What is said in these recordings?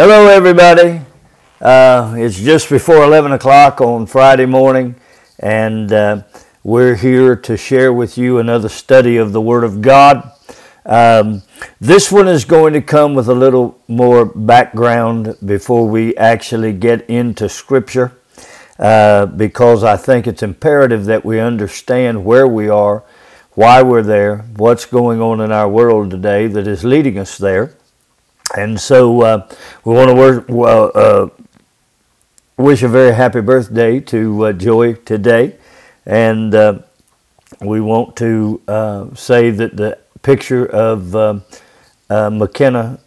Hello, everybody. Uh, it's just before 11 o'clock on Friday morning, and uh, we're here to share with you another study of the Word of God. Um, this one is going to come with a little more background before we actually get into Scripture, uh, because I think it's imperative that we understand where we are, why we're there, what's going on in our world today that is leading us there. And so uh, we want to well, uh, wish a very happy birthday to uh, Joy today. And uh, we want to uh, say that the picture of uh, McKenna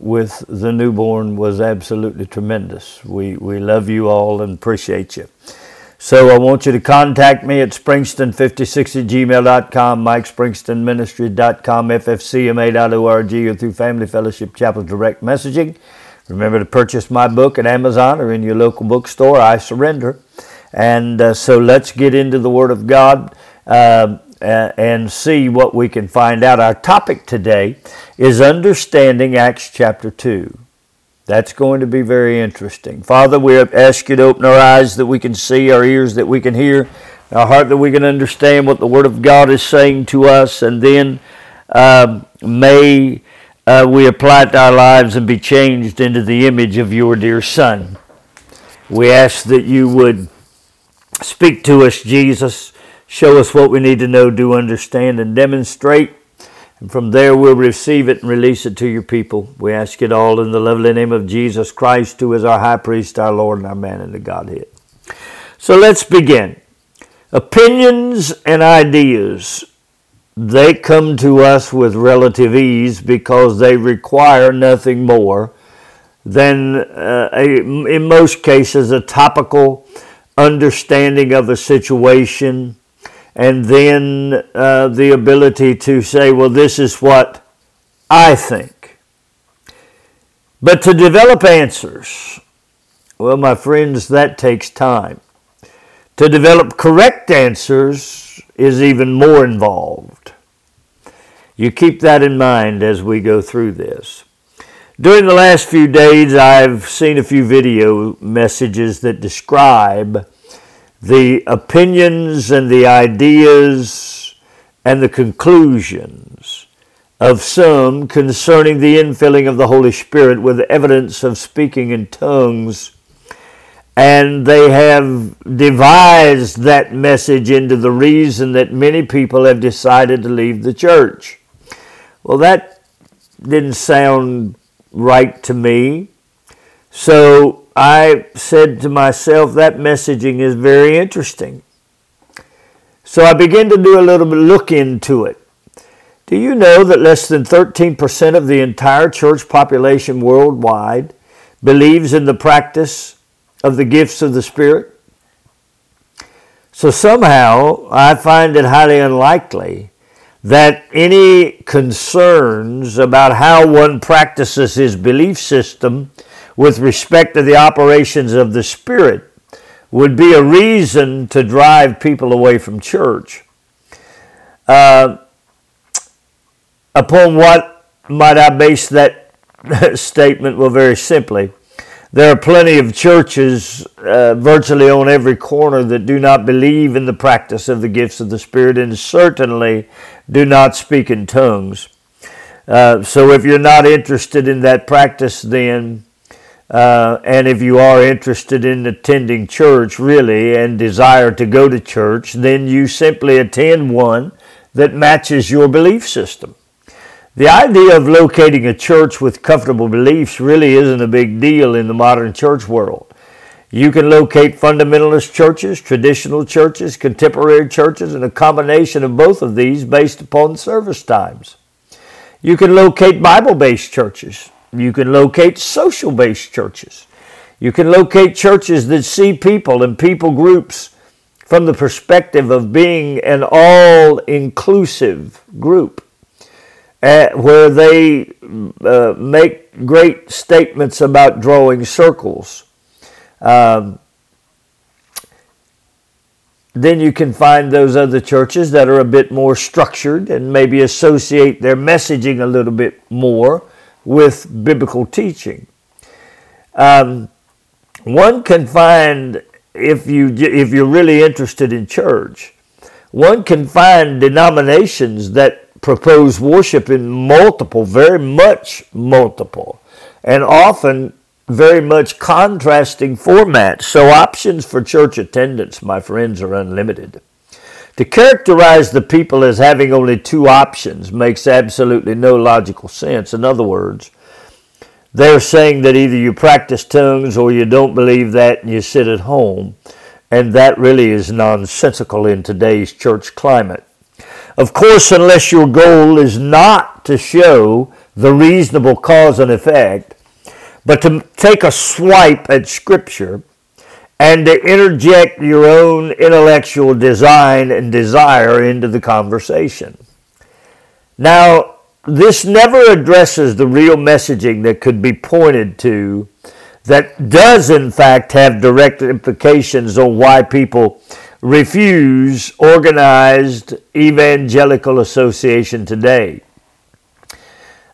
with the newborn was absolutely tremendous. We, we love you all and appreciate you. So I want you to contact me at springston56 at gmail.com, mikespringstonministry.com, ffcma.org, or through Family Fellowship Chapel Direct Messaging. Remember to purchase my book at Amazon or in your local bookstore, I Surrender. And uh, so let's get into the Word of God uh, and see what we can find out. Our topic today is understanding Acts chapter 2. That's going to be very interesting. Father, we ask you to open our eyes that we can see, our ears that we can hear, our heart that we can understand what the Word of God is saying to us, and then uh, may uh, we apply it to our lives and be changed into the image of your dear Son. We ask that you would speak to us, Jesus, show us what we need to know, do, understand, and demonstrate and from there we'll receive it and release it to your people. We ask it all in the lovely name of Jesus Christ, who is our high priest, our Lord, and our man in the Godhead. So let's begin. Opinions and ideas, they come to us with relative ease because they require nothing more than, uh, a, in most cases, a topical understanding of a situation and then uh, the ability to say, well, this is what I think. But to develop answers, well, my friends, that takes time. To develop correct answers is even more involved. You keep that in mind as we go through this. During the last few days, I've seen a few video messages that describe the opinions and the ideas and the conclusions of some concerning the infilling of the Holy Spirit with evidence of speaking in tongues. And they have devised that message into the reason that many people have decided to leave the church. Well, that didn't sound right to me. So I said to myself, that messaging is very interesting. So I began to do a little bit look into it. Do you know that less than 13% of the entire church population worldwide believes in the practice of the gifts of the Spirit? So somehow I find it highly unlikely that any concerns about how one practices his belief system with respect to the operations of the Spirit would be a reason to drive people away from church. Uh, upon what might I base that statement? Well, very simply. There are plenty of churches uh, virtually on every corner that do not believe in the practice of the gifts of the Spirit and certainly do not speak in tongues. Uh, so if you're not interested in that practice, then uh, and if you are interested in attending church really and desire to go to church, then you simply attend one that matches your belief system. The idea of locating a church with comfortable beliefs really isn't a big deal in the modern church world. You can locate fundamentalist churches, traditional churches, contemporary churches, and a combination of both of these based upon service times. You can locate Bible based churches. You can locate social based churches. You can locate churches that see people and people groups from the perspective of being an all inclusive group, uh, where they uh, make great statements about drawing circles. Um, then you can find those other churches that are a bit more structured and maybe associate their messaging a little bit more with biblical teaching. Um, one can find if you if you're really interested in church, one can find denominations that propose worship in multiple, very much multiple, and often very much contrasting formats. So options for church attendance, my friends, are unlimited. To characterize the people as having only two options makes absolutely no logical sense. In other words, they're saying that either you practice tongues or you don't believe that and you sit at home. And that really is nonsensical in today's church climate. Of course, unless your goal is not to show the reasonable cause and effect, but to take a swipe at Scripture and to interject your own intellectual design and desire into the conversation. Now, this never addresses the real messaging that could be pointed to that does, in fact, have direct implications on why people refuse organized evangelical association today.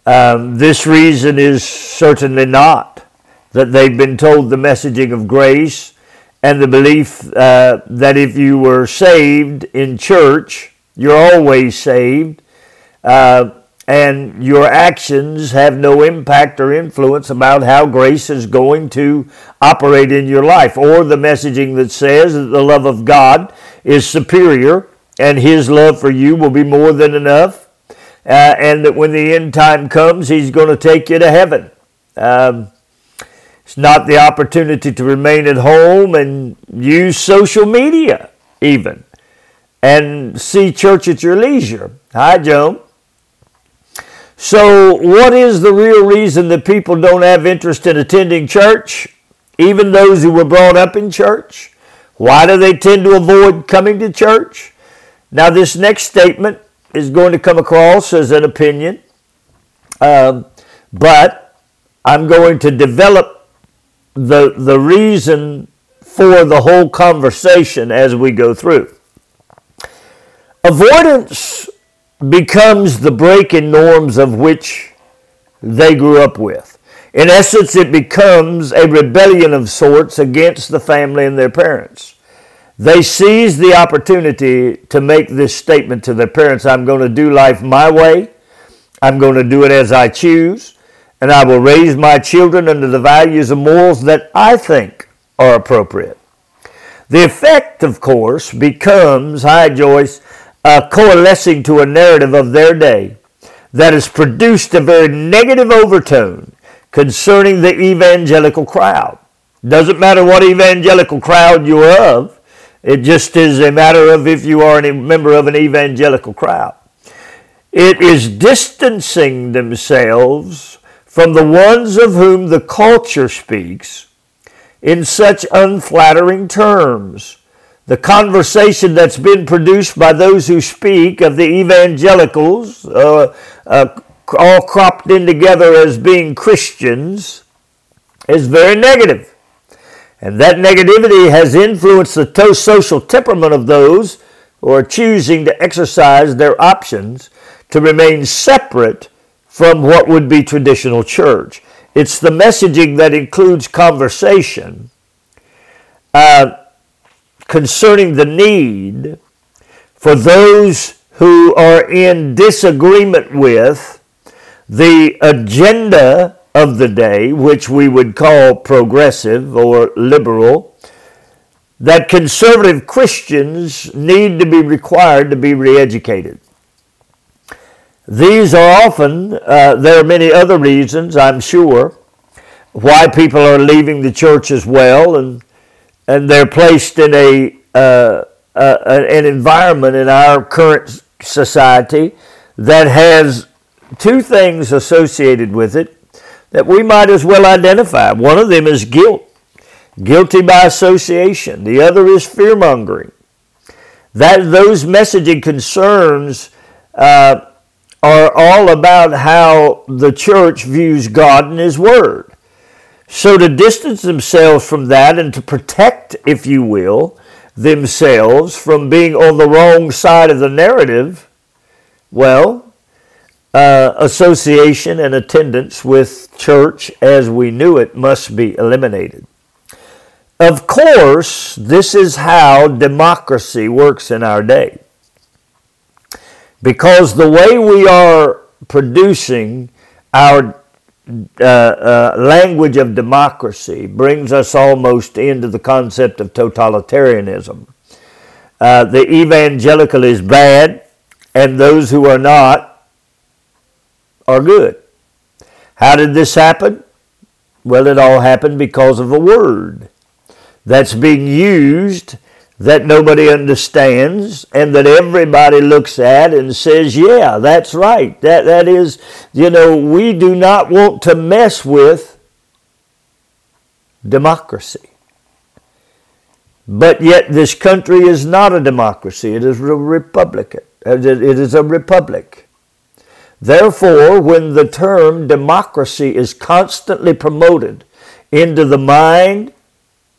Um, this reason is certainly not that they've been told the messaging of grace and the belief uh, that if you were saved in church, you're always saved. Uh, and your actions have no impact or influence about how grace is going to operate in your life, or the messaging that says that the love of God is superior and His love for you will be more than enough, uh, and that when the end time comes, He's going to take you to heaven. Um, it's not the opportunity to remain at home and use social media, even, and see church at your leisure. Hi, Joan. So, what is the real reason that people don't have interest in attending church, even those who were brought up in church? Why do they tend to avoid coming to church? Now, this next statement is going to come across as an opinion, um, but I'm going to develop the, the reason for the whole conversation as we go through. Avoidance becomes the break in norms of which they grew up with. In essence, it becomes a rebellion of sorts against the family and their parents. They seize the opportunity to make this statement to their parents I'm going to do life my way, I'm going to do it as I choose, and I will raise my children under the values and morals that I think are appropriate. The effect, of course, becomes, hi Joyce, uh, coalescing to a narrative of their day that has produced a very negative overtone concerning the evangelical crowd. Doesn't matter what evangelical crowd you're of, it just is a matter of if you are a member of an evangelical crowd. It is distancing themselves from the ones of whom the culture speaks in such unflattering terms the conversation that's been produced by those who speak of the evangelicals, uh, uh, all cropped in together as being Christians, is very negative. And that negativity has influenced the social temperament of those who are choosing to exercise their options to remain separate from what would be traditional church. It's the messaging that includes conversation. Uh, concerning the need for those who are in disagreement with the agenda of the day, which we would call progressive or liberal, that conservative Christians need to be required to be re-educated. These are often, uh, there are many other reasons, I'm sure, why people are leaving the church as well, and and they're placed in a uh, uh, an environment in our current society that has two things associated with it that we might as well identify. One of them is guilt, guilty by association. The other is fear mongering. That those messaging concerns uh, are all about how the church views God and His Word. So, to distance themselves from that and to protect, if you will, themselves from being on the wrong side of the narrative, well, uh, association and attendance with church as we knew it must be eliminated. Of course, this is how democracy works in our day. Because the way we are producing our uh, uh, language of democracy brings us almost into the concept of totalitarianism. Uh, the evangelical is bad, and those who are not are good. How did this happen? Well, it all happened because of a word that's being used that nobody understands and that everybody looks at and says, yeah, that's right. That, that is, you know, we do not want to mess with democracy. But yet this country is not a democracy. It is a republic. It is a republic. Therefore, when the term democracy is constantly promoted into the mind,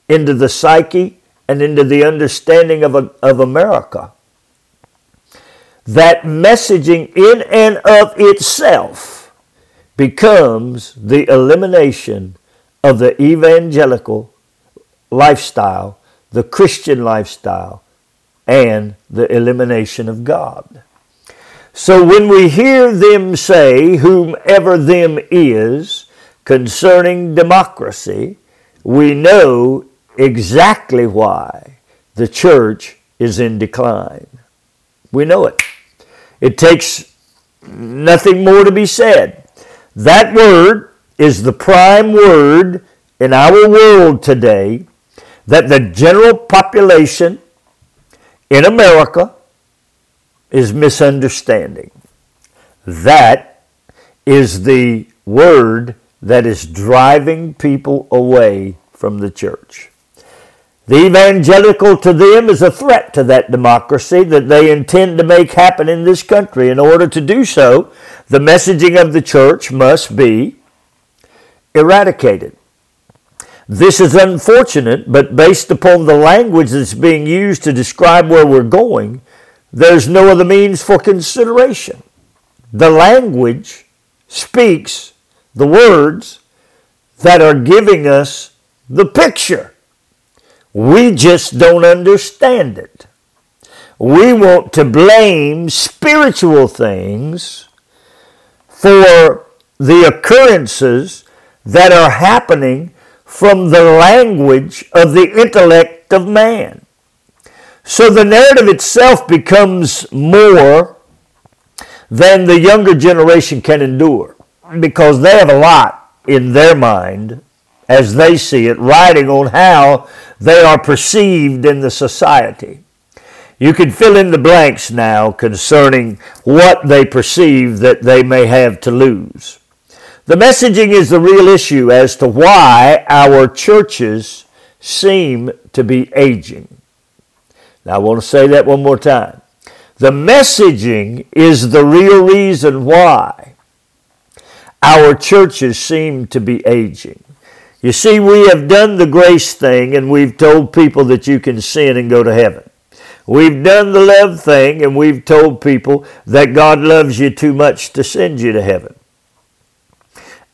into the psyche, and into the understanding of, of America. That messaging in and of itself becomes the elimination of the evangelical lifestyle, the Christian lifestyle, and the elimination of God. So when we hear them say, whomever them is, concerning democracy, we know exactly why the church is in decline. We know it. It takes nothing more to be said. That word is the prime word in our world today that the general population in America is misunderstanding. That is the word that is driving people away from the church. The evangelical to them is a threat to that democracy that they intend to make happen in this country. In order to do so, the messaging of the church must be eradicated. This is unfortunate, but based upon the language that's being used to describe where we're going, there's no other means for consideration. The language speaks the words that are giving us the picture. We just don't understand it. We want to blame spiritual things for the occurrences that are happening from the language of the intellect of man. So the narrative itself becomes more than the younger generation can endure because they have a lot in their mind as they see it, writing on how they are perceived in the society. You can fill in the blanks now concerning what they perceive that they may have to lose. The messaging is the real issue as to why our churches seem to be aging. Now, I want to say that one more time. The messaging is the real reason why our churches seem to be aging. You see, we have done the grace thing and we've told people that you can sin and go to heaven. We've done the love thing and we've told people that God loves you too much to send you to heaven.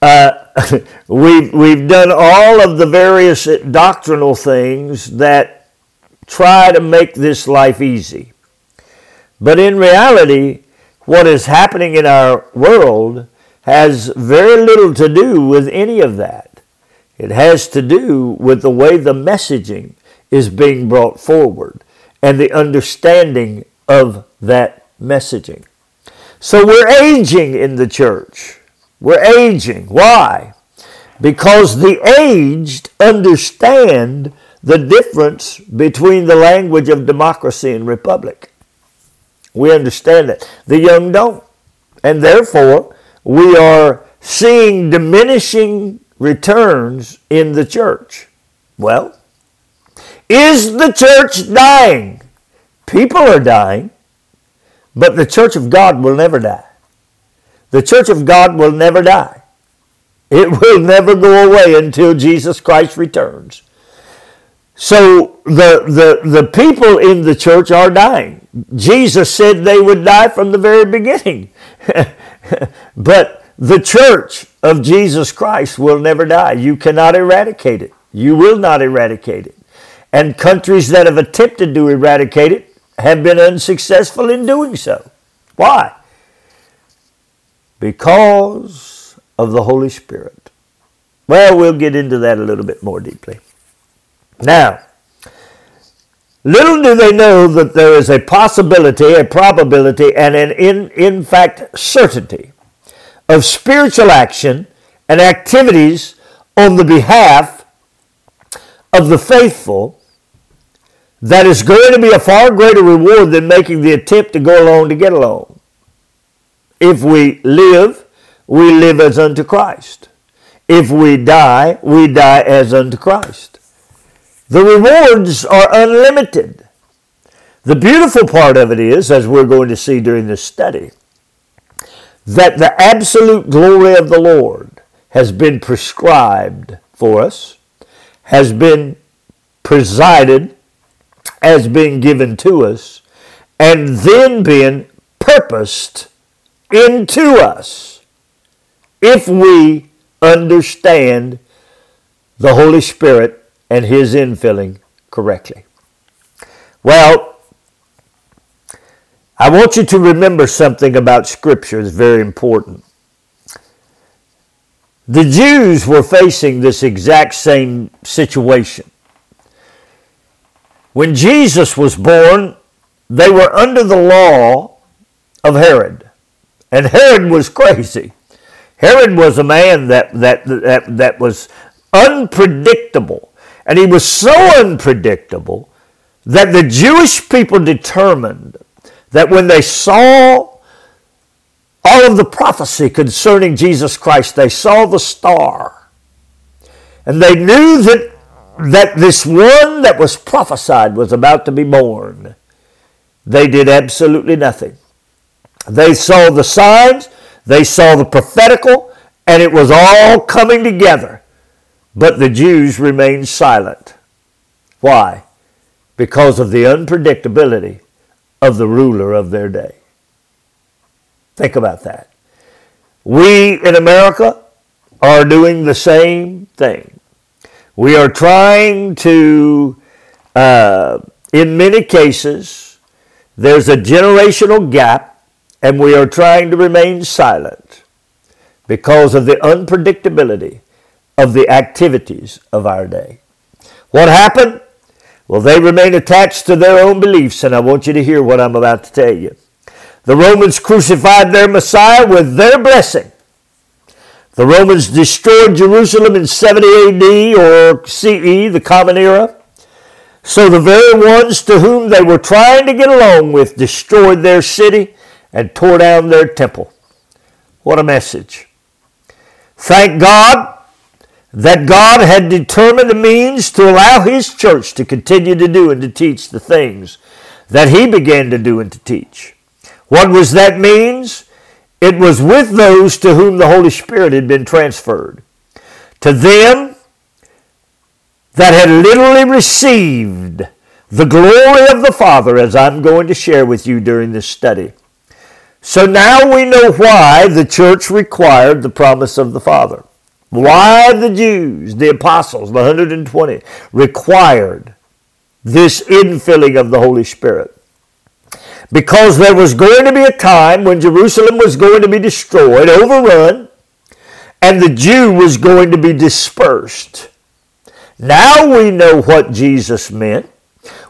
Uh, we've, we've done all of the various doctrinal things that try to make this life easy. But in reality, what is happening in our world has very little to do with any of that. It has to do with the way the messaging is being brought forward and the understanding of that messaging. So we're aging in the church. We're aging. Why? Because the aged understand the difference between the language of democracy and republic. We understand that. The young don't. And therefore, we are seeing diminishing returns in the church. Well, is the church dying? People are dying, but the church of God will never die. The church of God will never die. It will never go away until Jesus Christ returns. So the, the, the people in the church are dying. Jesus said they would die from the very beginning. but the church of Jesus Christ will never die. You cannot eradicate it. You will not eradicate it. And countries that have attempted to eradicate it have been unsuccessful in doing so. Why? Because of the Holy Spirit. Well, we'll get into that a little bit more deeply. Now, little do they know that there is a possibility, a probability, and an in, in fact certainty of spiritual action and activities on the behalf of the faithful that is going to be a far greater reward than making the attempt to go along to get along. If we live, we live as unto Christ. If we die, we die as unto Christ. The rewards are unlimited. The beautiful part of it is, as we're going to see during this study, that the absolute glory of the Lord has been prescribed for us, has been presided as being given to us, and then being purposed into us if we understand the Holy Spirit and His infilling correctly. Well, I want you to remember something about Scripture that's very important. The Jews were facing this exact same situation. When Jesus was born, they were under the law of Herod. And Herod was crazy. Herod was a man that, that, that, that was unpredictable. And he was so unpredictable that the Jewish people determined that when they saw all of the prophecy concerning Jesus Christ, they saw the star. And they knew that, that this one that was prophesied was about to be born. They did absolutely nothing. They saw the signs, they saw the prophetical, and it was all coming together. But the Jews remained silent. Why? Because of the unpredictability of the ruler of their day. Think about that. We in America are doing the same thing. We are trying to, uh, in many cases, there's a generational gap, and we are trying to remain silent because of the unpredictability of the activities of our day. What happened? Well, they remain attached to their own beliefs, and I want you to hear what I'm about to tell you. The Romans crucified their Messiah with their blessing. The Romans destroyed Jerusalem in 70 AD or CE, the Common Era. So the very ones to whom they were trying to get along with destroyed their city and tore down their temple. What a message. Thank God that God had determined a means to allow His church to continue to do and to teach the things that He began to do and to teach. What was that means? It was with those to whom the Holy Spirit had been transferred. To them that had literally received the glory of the Father, as I'm going to share with you during this study. So now we know why the church required the promise of the Father. Why the Jews, the apostles, the 120, required this infilling of the Holy Spirit. Because there was going to be a time when Jerusalem was going to be destroyed, overrun, and the Jew was going to be dispersed. Now we know what Jesus meant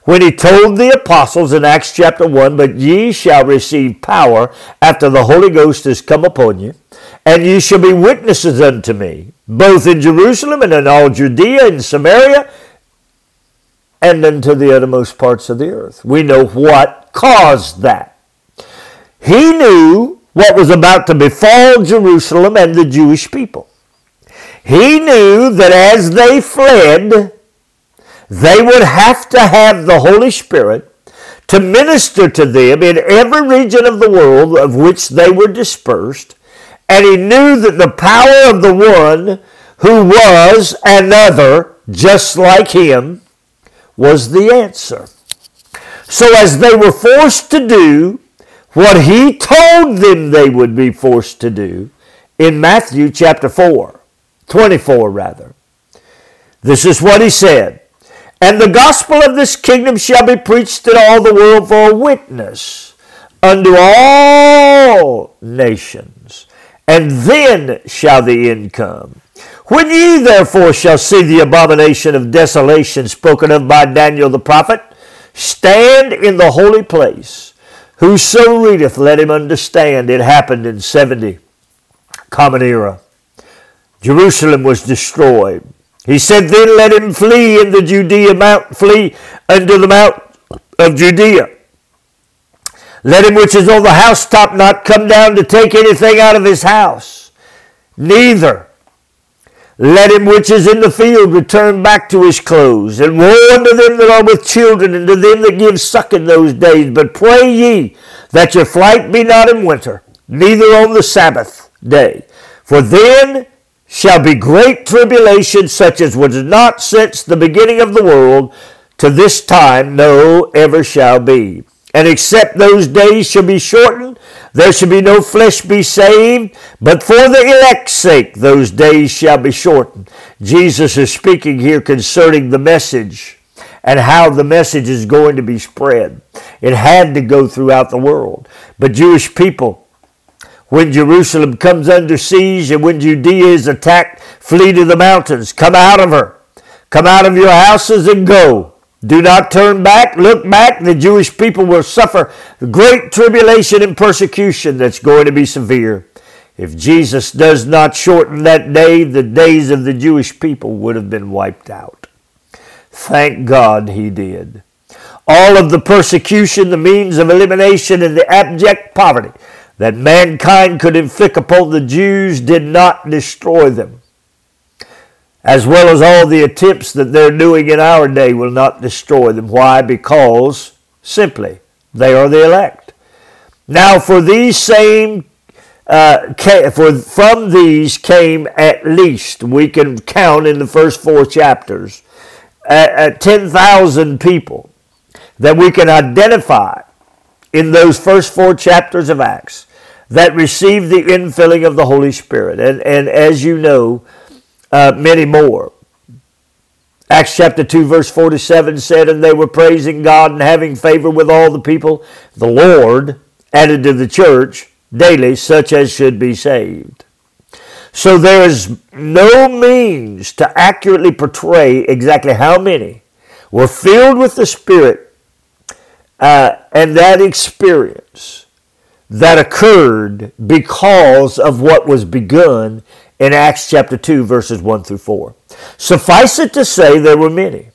when he told the apostles in Acts chapter 1, But ye shall receive power after the Holy Ghost is come upon you, and ye shall be witnesses unto me, both in Jerusalem and in all Judea and Samaria, and unto the uttermost parts of the earth. We know what caused that. He knew what was about to befall Jerusalem and the Jewish people. He knew that as they fled, they would have to have the Holy Spirit to minister to them in every region of the world of which they were dispersed and he knew that the power of the one who was another just like him was the answer. So, as they were forced to do what he told them they would be forced to do in Matthew chapter 4, 24 rather. This is what he said. And the gospel of this kingdom shall be preached in all the world for a witness unto all nations, and then shall the end come. When ye therefore shall see the abomination of desolation spoken of by Daniel the prophet, stand in the holy place. Whoso readeth, let him understand. It happened in 70, Common Era. Jerusalem was destroyed. He said, Then let him flee in the Judea mount, flee unto the mount of Judea. Let him which is on the housetop not come down to take anything out of his house. Neither let him which is in the field return back to his clothes. And woe unto them that are with children, and to them that give suck in those days. But pray ye that your flight be not in winter, neither on the Sabbath day. For then shall be great tribulation, such as was not since the beginning of the world to this time, no, ever shall be. And except those days shall be shortened, there shall be no flesh be saved, but for the elect's sake those days shall be shortened. Jesus is speaking here concerning the message and how the message is going to be spread. It had to go throughout the world. But Jewish people, when Jerusalem comes under siege and when Judea is attacked, flee to the mountains. Come out of her. Come out of your houses and go. Do not turn back, look back. The Jewish people will suffer great tribulation and persecution that's going to be severe. If Jesus does not shorten that day, the days of the Jewish people would have been wiped out. Thank God he did. All of the persecution, the means of elimination, and the abject poverty that mankind could inflict upon the Jews did not destroy them as well as all the attempts that they're doing in our day will not destroy them. Why? Because simply they are the elect. Now, for these same, uh, for from these came at least we can count in the first four chapters at, at ten thousand people that we can identify in those first four chapters of Acts that received the infilling of the Holy Spirit. And, and as you know, uh, many more. Acts chapter 2, verse 47 said, And they were praising God and having favor with all the people. The Lord added to the church daily such as should be saved. So there is no means to accurately portray exactly how many were filled with the Spirit uh, and that experience that occurred because of what was begun in Acts chapter 2, verses 1 through 4. Suffice it to say, there were many.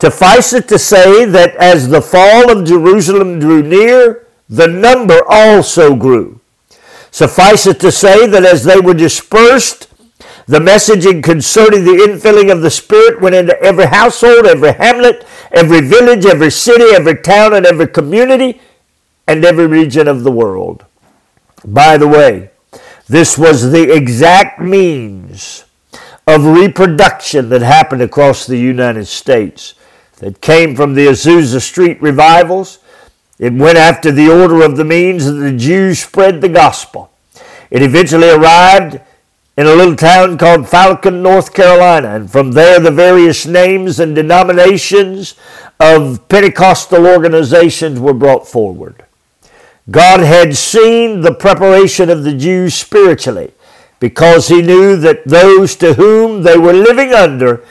Suffice it to say that as the fall of Jerusalem drew near, the number also grew. Suffice it to say that as they were dispersed, the messaging concerning the infilling of the Spirit went into every household, every hamlet, every village, every city, every town, and every community, and every region of the world. By the way, this was the exact means of reproduction that happened across the United States that came from the Azusa Street revivals. It went after the order of the means that the Jews spread the gospel. It eventually arrived in a little town called Falcon, North Carolina, and from there the various names and denominations of Pentecostal organizations were brought forward. God had seen the preparation of the Jews spiritually because he knew that those to whom they were living under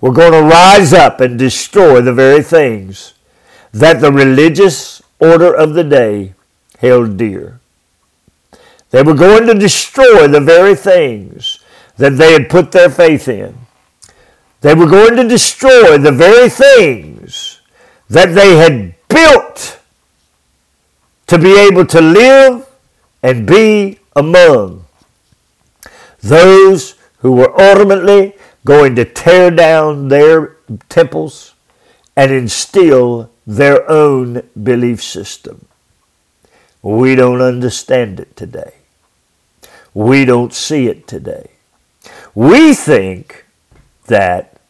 were going to rise up and destroy the very things that the religious order of the day held dear. They were going to destroy the very things that they had put their faith in. They were going to destroy the very things that they had built to be able to live and be among those who were ultimately going to tear down their temples and instill their own belief system. We don't understand it today. We don't see it today. We think that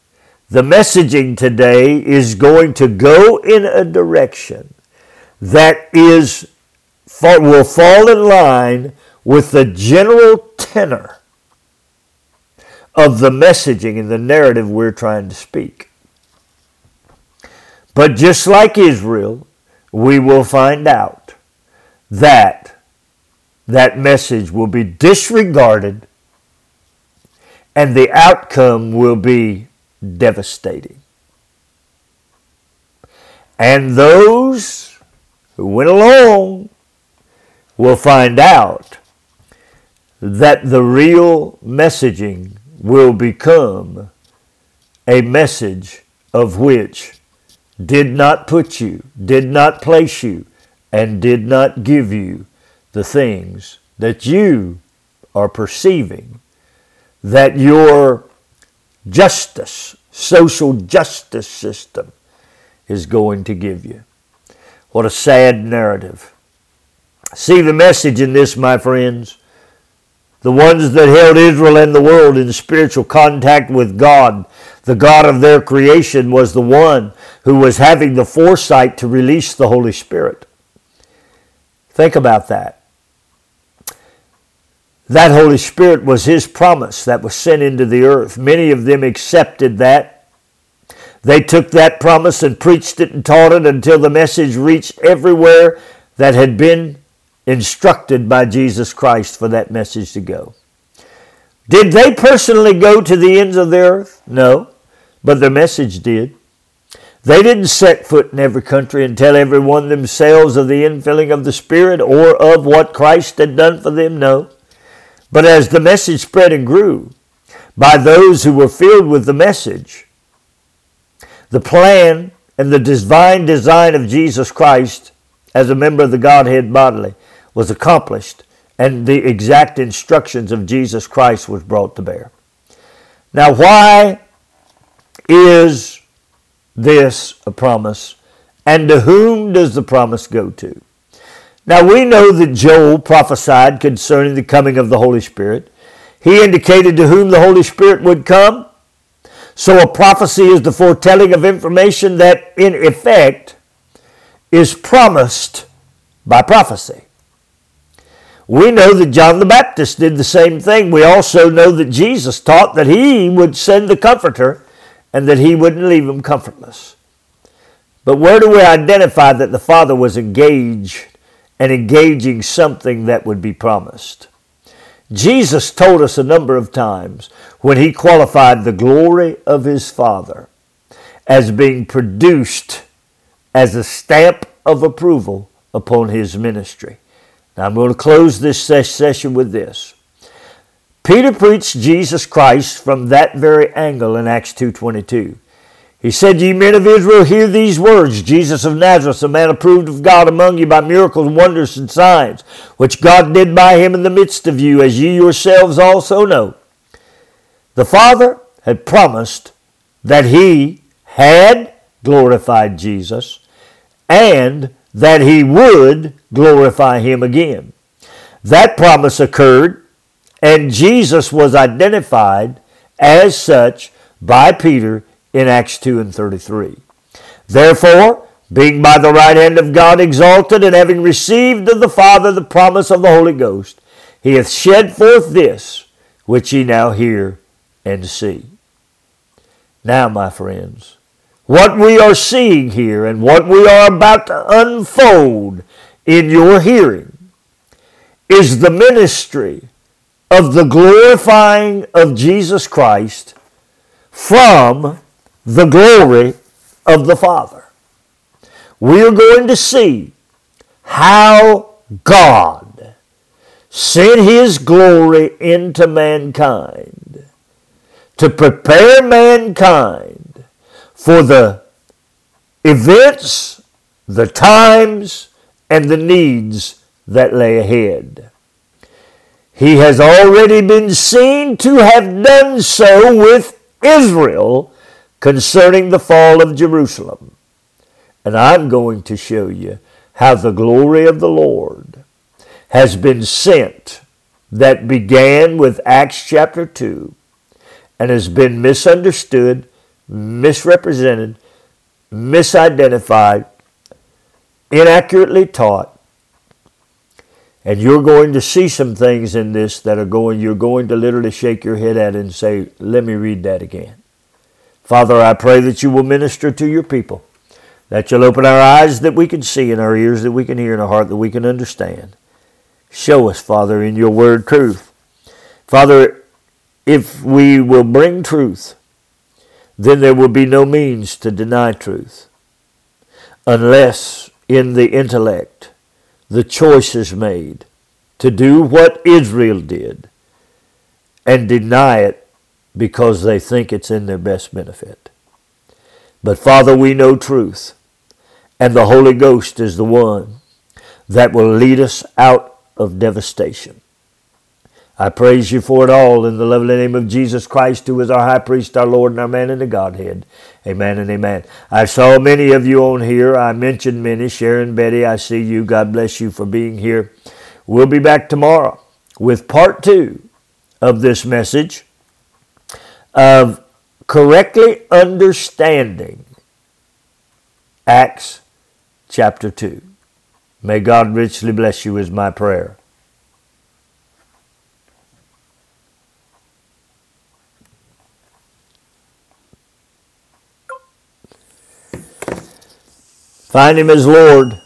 the messaging today is going to go in a direction that is will fall in line with the general tenor of the messaging and the narrative we're trying to speak. But just like Israel, we will find out that that message will be disregarded and the outcome will be devastating. And those who went along will find out that the real messaging will become a message of which did not put you, did not place you, and did not give you the things that you are perceiving that your justice, social justice system is going to give you. What a sad narrative. See the message in this, my friends. The ones that held Israel and the world in spiritual contact with God, the God of their creation, was the one who was having the foresight to release the Holy Spirit. Think about that. That Holy Spirit was His promise that was sent into the earth. Many of them accepted that. They took that promise and preached it and taught it until the message reached everywhere that had been instructed by Jesus Christ for that message to go. Did they personally go to the ends of the earth? No, but their message did. They didn't set foot in every country and tell everyone themselves of the infilling of the Spirit or of what Christ had done for them. No. But as the message spread and grew, by those who were filled with the message, the plan and the divine design of Jesus Christ as a member of the Godhead bodily was accomplished and the exact instructions of Jesus Christ was brought to bear. Now, why is this a promise? And to whom does the promise go to? Now we know that Joel prophesied concerning the coming of the Holy Spirit. He indicated to whom the Holy Spirit would come. So a prophecy is the foretelling of information that, in effect, is promised by prophecy. We know that John the Baptist did the same thing. We also know that Jesus taught that he would send the Comforter and that he wouldn't leave them comfortless. But where do we identify that the Father was engaged and engaging something that would be promised. Jesus told us a number of times when he qualified the glory of his Father as being produced as a stamp of approval upon his ministry. Now I'm going to close this session with this. Peter preached Jesus Christ from that very angle in Acts 2:22. He said, Ye men of Israel, hear these words Jesus of Nazareth, a man approved of God among you by miracles, wonders, and signs, which God did by him in the midst of you, as ye yourselves also know. The Father had promised that he had glorified Jesus and that he would glorify him again. That promise occurred, and Jesus was identified as such by Peter in Acts 2 and 33. Therefore, being by the right hand of God exalted, and having received of the Father the promise of the Holy Ghost, he hath shed forth this which ye now hear and see. Now, my friends, what we are seeing here and what we are about to unfold in your hearing is the ministry of the glorifying of Jesus Christ from the glory of the Father. We are going to see how God sent His glory into mankind to prepare mankind for the events, the times, and the needs that lay ahead. He has already been seen to have done so with Israel concerning the fall of Jerusalem. And I'm going to show you how the glory of the Lord has been sent that began with Acts chapter 2 and has been misunderstood, misrepresented, misidentified, inaccurately taught, And you're going to see some things in this that are going, you're going to literally shake your head at and say, let me read that again. Father, I pray that you will minister to your people, that you'll open our eyes that we can see and our ears that we can hear and our heart that we can understand. Show us, Father, in your word truth. Father, if we will bring truth, then there will be no means to deny truth unless in the intellect the choice is made to do what Israel did and deny it because they think it's in their best benefit. But Father, we know truth, and the Holy Ghost is the one that will lead us out of devastation. I praise you for it all in the lovely name of Jesus Christ, who is our high priest, our Lord, and our man in the Godhead. Amen and amen. I saw many of you on here. I mentioned many. Sharon, Betty, I see you. God bless you for being here. We'll be back tomorrow with part two of this message of correctly understanding Acts chapter 2. May God richly bless you, is my prayer. Find him as Lord.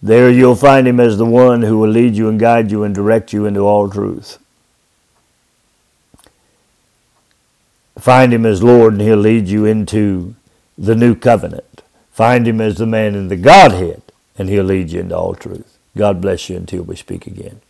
There you'll find him as the one who will lead you and guide you and direct you into all truth. Find him as Lord and he'll lead you into the new covenant. Find him as the man in the Godhead and he'll lead you into all truth. God bless you until we speak again.